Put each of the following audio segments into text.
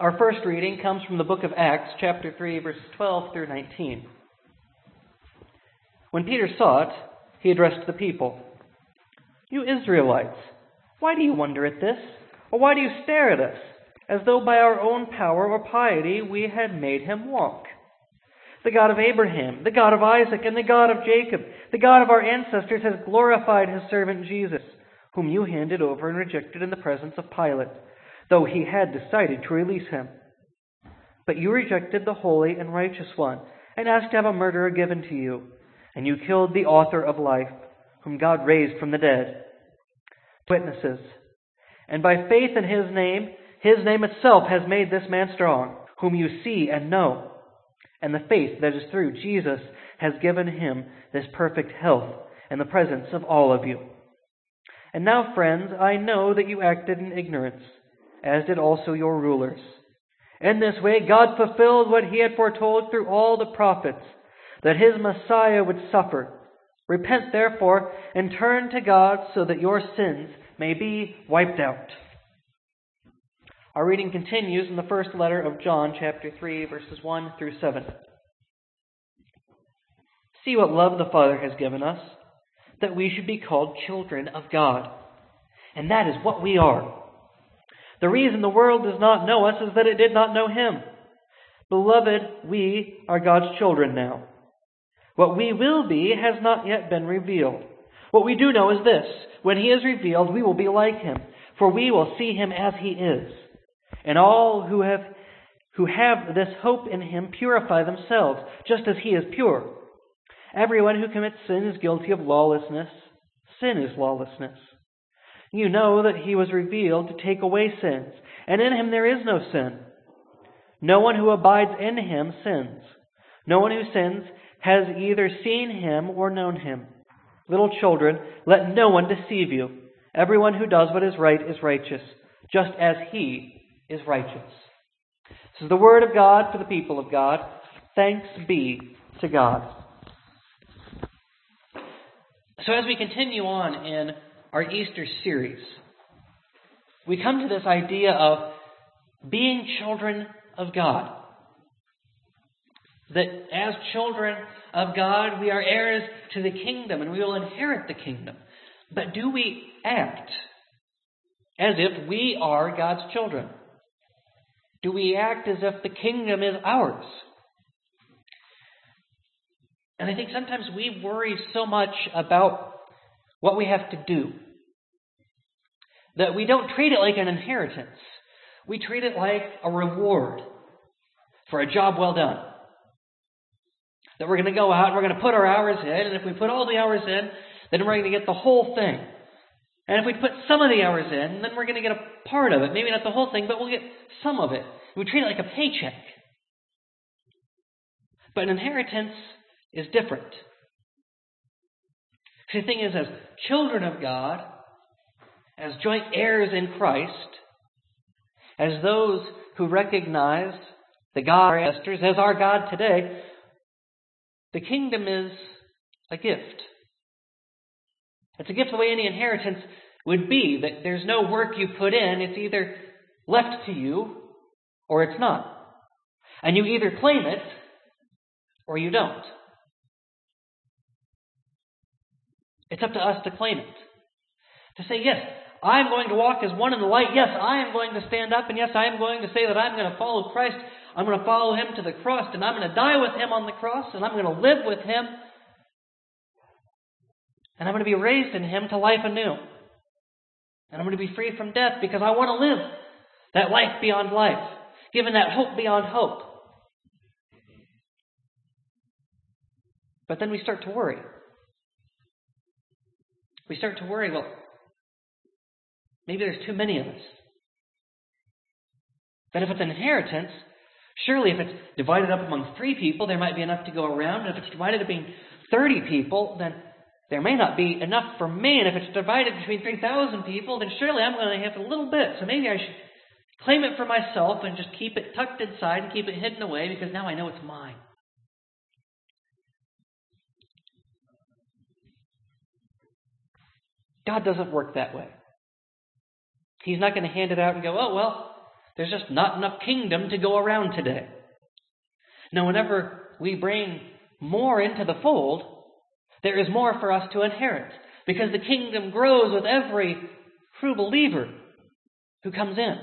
Our first reading comes from the book of Acts, chapter 3, verses 12 through 19. When Peter saw it, he addressed the people You Israelites, why do you wonder at this? Or why do you stare at us, as though by our own power or piety we had made him walk? The God of Abraham, the God of Isaac, and the God of Jacob, the God of our ancestors, has glorified his servant Jesus, whom you handed over and rejected in the presence of Pilate, though he had decided to release him. But you rejected the holy and righteous one, and asked to have a murderer given to you, and you killed the author of life, whom God raised from the dead. Witnesses. And by faith in his name, his name itself has made this man strong, whom you see and know and the faith that is through Jesus has given him this perfect health in the presence of all of you. And now, friends, I know that you acted in ignorance, as did also your rulers. In this way, God fulfilled what he had foretold through all the prophets, that his Messiah would suffer. Repent, therefore, and turn to God so that your sins may be wiped out. Our reading continues in the first letter of John, chapter 3, verses 1 through 7. See what love the Father has given us, that we should be called children of God. And that is what we are. The reason the world does not know us is that it did not know Him. Beloved, we are God's children now. What we will be has not yet been revealed. What we do know is this when He is revealed, we will be like Him, for we will see Him as He is. And all who have, who have this hope in him purify themselves, just as he is pure. Everyone who commits sin is guilty of lawlessness. Sin is lawlessness. You know that he was revealed to take away sins, and in him there is no sin. No one who abides in him sins. No one who sins has either seen him or known him. Little children, let no one deceive you. Everyone who does what is right is righteous, just as he is righteous. This is the word of God for the people of God. Thanks be to God. So, as we continue on in our Easter series, we come to this idea of being children of God. That as children of God, we are heirs to the kingdom and we will inherit the kingdom. But do we act as if we are God's children? Do we act as if the kingdom is ours? And I think sometimes we worry so much about what we have to do that we don't treat it like an inheritance. We treat it like a reward for a job well done. That we're going to go out and we're going to put our hours in, and if we put all the hours in, then we're going to get the whole thing. And if we put some of the hours in, then we're going to get a part of it. Maybe not the whole thing, but we'll get some of it. We treat it like a paycheck. But an inheritance is different. The thing is, as children of God, as joint heirs in Christ, as those who recognize the God our ancestors as our God today, the kingdom is a gift. It's a gift the way any inheritance would be, that there's no work you put in, it's either left to you or it's not. And you either claim it or you don't. It's up to us to claim it. To say, yes, I am going to walk as one in the light. Yes, I am going to stand up. And yes, I am going to say that I'm going to follow Christ. I'm going to follow him to the cross. And I'm going to die with him on the cross. And I'm going to live with him. And I'm going to be raised in him to life anew. And I'm going to be free from death because I want to live that life beyond life, given that hope beyond hope. But then we start to worry. We start to worry, well, maybe there's too many of us. That if it's an inheritance, surely if it's divided up among three people, there might be enough to go around. And if it's divided up between 30 people, then there may not be enough for me. And if it's divided between 3,000 people, then surely I'm going to have a little bit. So maybe I should claim it for myself and just keep it tucked inside and keep it hidden away because now I know it's mine. God doesn't work that way. He's not going to hand it out and go, oh, well, There's just not enough kingdom to go around today. Now, whenever we bring more into the fold, there is more for us to inherit because the kingdom grows with every true believer who comes in.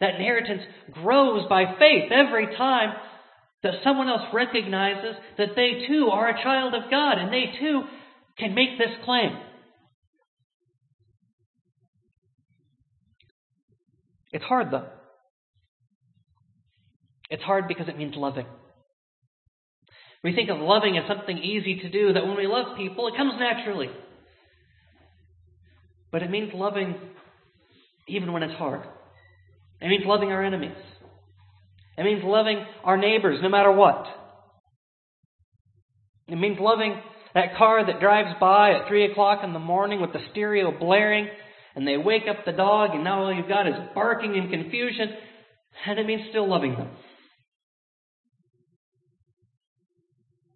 That inheritance grows by faith every time that someone else recognizes that they too are a child of God and they too can make this claim. It's hard though. It's hard because it means loving. We think of loving as something easy to do, that when we love people, it comes naturally. But it means loving even when it's hard. It means loving our enemies. It means loving our neighbors no matter what. It means loving that car that drives by at 3 o'clock in the morning with the stereo blaring and they wake up the dog and now all you've got is barking and confusion. And it means still loving them.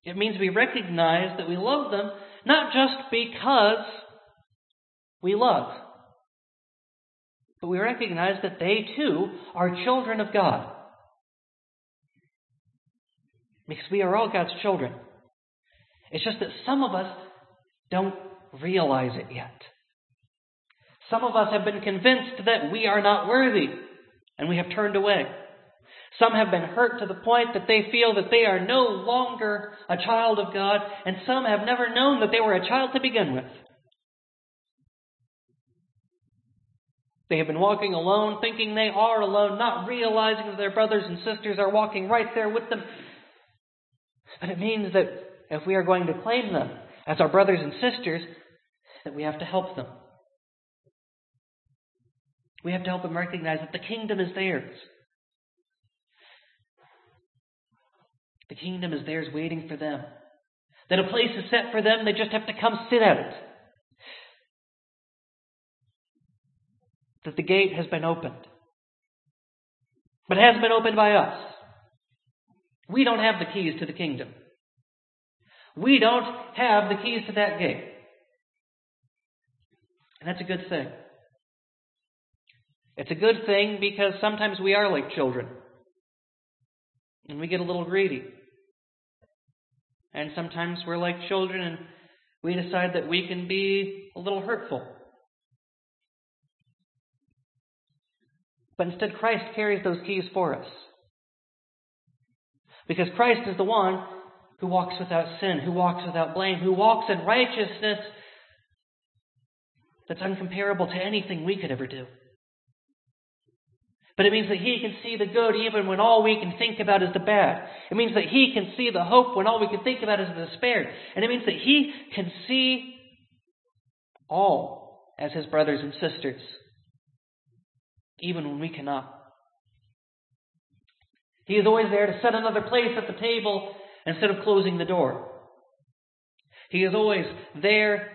It means we recognize that we love them not just because we love, but we recognize that they too are children of God. Because we are all God's children. It's just that some of us don't realize it yet. Some of us have been convinced that we are not worthy, and we have turned away. Some have been hurt to the point that they feel that they are no longer a child of God, and some have never known that they were a child to begin with. They have been walking alone, thinking they are alone, not realizing that their brothers and sisters are walking right there with them. But it means that if we are going to claim them as our brothers and sisters, that we have to help them. We have to help them recognize that the kingdom is theirs. The kingdom is theirs waiting for them. That a place is set for them, they just have to come sit at it. that the gate has been opened. But it hasn't been opened by us. We don't have the keys to the kingdom. We don't have the keys to that gate. And that's a good thing. It's a good thing because sometimes we are like children. And we get a little greedy. And sometimes we're like children and we decide that we can be a little hurtful. But instead, Christ carries those keys for us. Because Christ is the one who walks without sin, who walks without blame, who walks in righteousness that's uncomparable to anything we could ever do. But it means that He can see the good even when all we can think about is the bad. It means that He can see the hope when all we can think about is the despair. And it means that He can see all as His brothers and sisters even when we cannot. He is always there to set another place at the table instead of closing the door. He is always there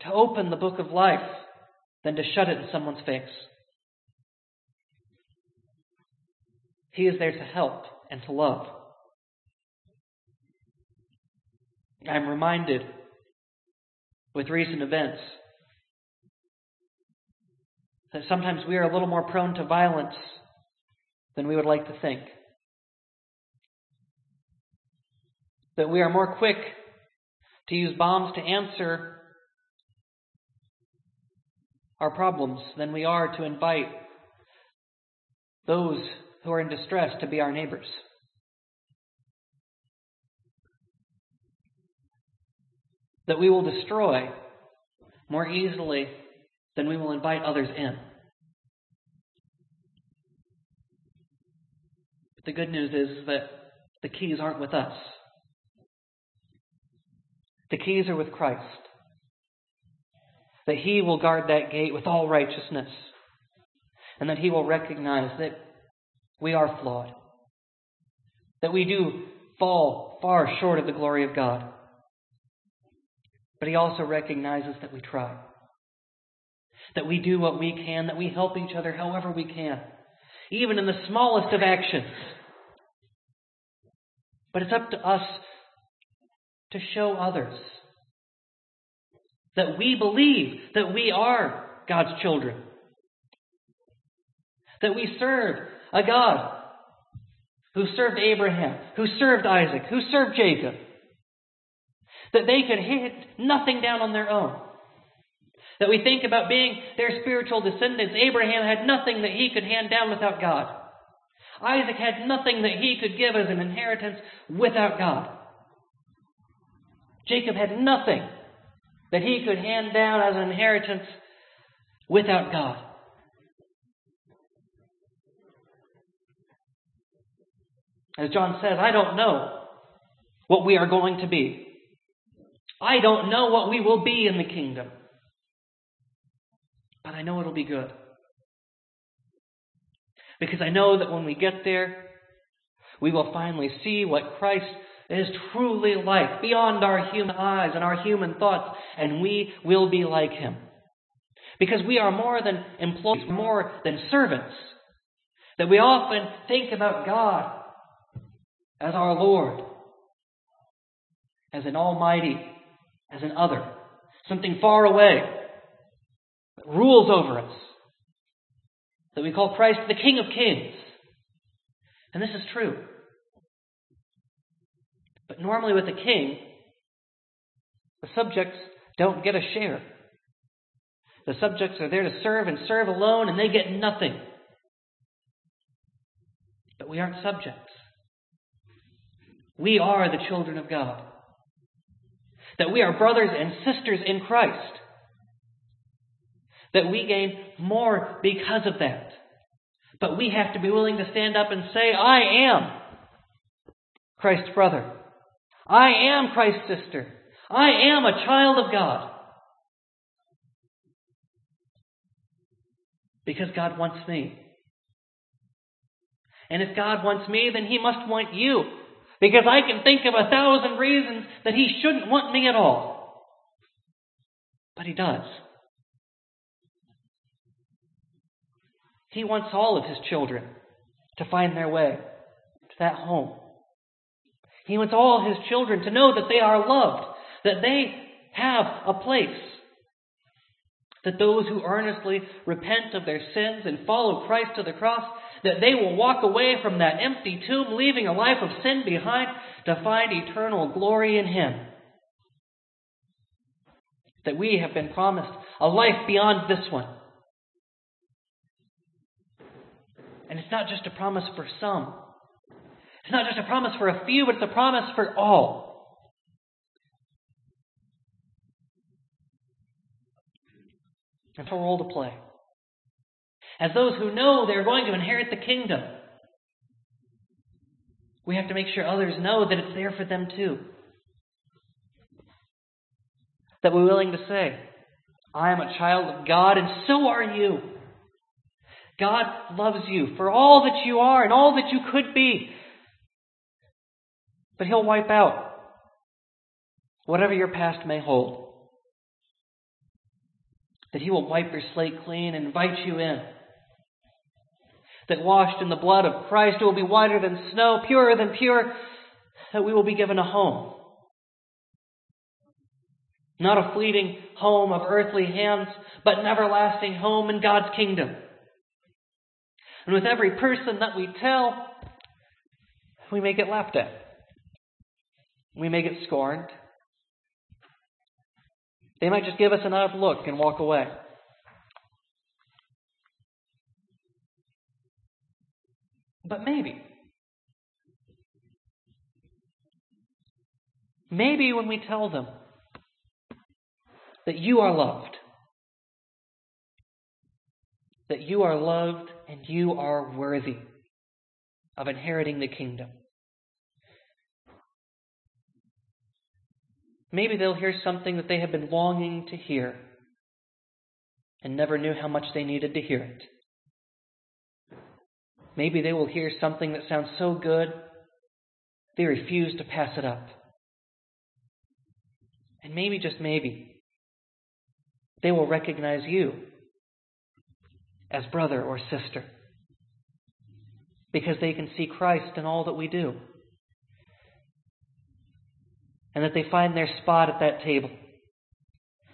to open the book of life than to shut it in someone's face. He is there to help and to love. I'm reminded with recent events that sometimes we are a little more prone to violence than we would like to think. That we are more quick to use bombs to answer our problems than we are to invite those who are in distress to be our neighbors. That we will destroy more easily than we will invite others in. But the good news is that the keys aren't with us. The keys are with Christ. That He will guard that gate with all righteousness. And that He will recognize that we are flawed. That we do fall far short of the glory of God. But He also recognizes that we try that we do what we can, that we help each other however we can, even in the smallest of actions. But it's up to us to show others that we believe that we are God's children. That we serve a God who served Abraham, who served Isaac, who served Jacob, that they could hit nothing down on their own. That we think about being their spiritual descendants. Abraham had nothing that he could hand down without God. Isaac had nothing that he could give as an inheritance without God. Jacob had nothing that he could hand down as an inheritance without God. As John says, I don't know what we are going to be. I don't know what we will be in the kingdom. But I know it'll be good. Because I know that when we get there, we will finally see what Christ is truly like, beyond our human eyes and our human thoughts, and we will be like him. Because we are more than employees, more than servants. That we often think about God as our Lord, as an almighty, as an other, something far away that rules over us. That we call Christ the King of Kings. And this is true. But normally with a king, the subjects don't get a share. The subjects are there to serve and serve alone, and they get nothing. But we aren't subjects. We are the children of God. That we are brothers and sisters in Christ. That we gain more because of that. But we have to be willing to stand up and say, I am Christ's brother. I am Christ's sister. I am a child of God. Because God wants me. And if God wants me, then He must want you. Because I can think of a thousand reasons that He shouldn't want me at all. But He does. He wants all of His children to find their way to that home. He wants all his children to know that they are loved, that they have a place. That those who earnestly repent of their sins and follow Christ to the cross, that they will walk away from that empty tomb, leaving a life of sin behind to find eternal glory in Him. That we have been promised a life beyond this one. And it's not just a promise for some. It's not just a promise for a few, but it's a promise for all. And a role to play. As those who know they're going to inherit the kingdom, we have to make sure others know that it's there for them too. That we're willing to say, I am a child of God, and so are you. God loves you for all that you are and all that you could be. But He'll wipe out whatever your past may hold. That He will wipe your slate clean and invite you in. That washed in the blood of Christ, it will be whiter than snow, purer than pure, that we will be given a home. Not a fleeting home of earthly hands, but an everlasting home in God's kingdom. And with every person that we tell, we may get laughed at. We may get scorned. They might just give us an odd look and walk away. But maybe. Maybe when we tell them that you are loved, that you are loved and you are worthy of inheriting the kingdom. Maybe they'll hear something that they have been longing to hear and never knew how much they needed to hear it. Maybe they will hear something that sounds so good they refuse to pass it up. And maybe, just maybe, they will recognize you as brother or sister because they can see Christ in all that we do and that they find their spot at that table.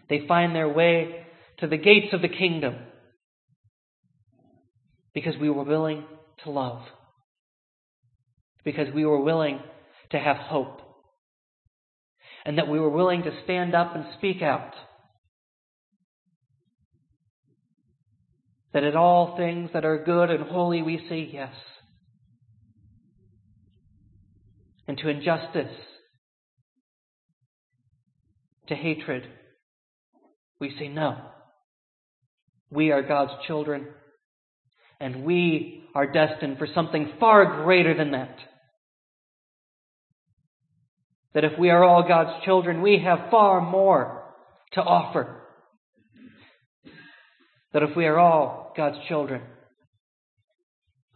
They find their way to the gates of the kingdom. because we were willing to love, because we were willing to have hope, and that we were willing to stand up and speak out. That in all things that are good and holy we say yes. And to injustice, to hatred, we say no. We are God's children, and we are destined for something far greater than that. That if we are all God's children, we have far more to offer. That if we are all God's children,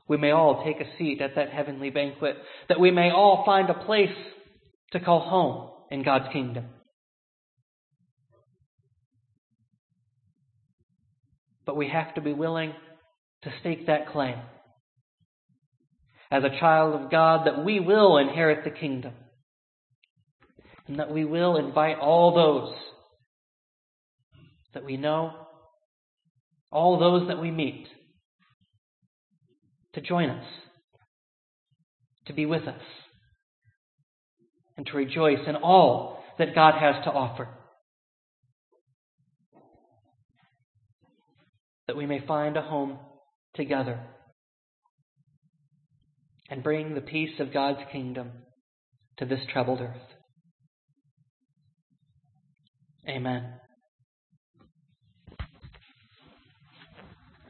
we may all take a seat at that heavenly banquet. That we may all find a place to call home in God's kingdom. But we have to be willing to stake that claim. As a child of God, that we will inherit the kingdom. And that we will invite all those that we know, all those that we meet, to join us, to be with us, and to rejoice in all that God has to offer. that we may find a home together and bring the peace of God's kingdom to this troubled earth. Amen.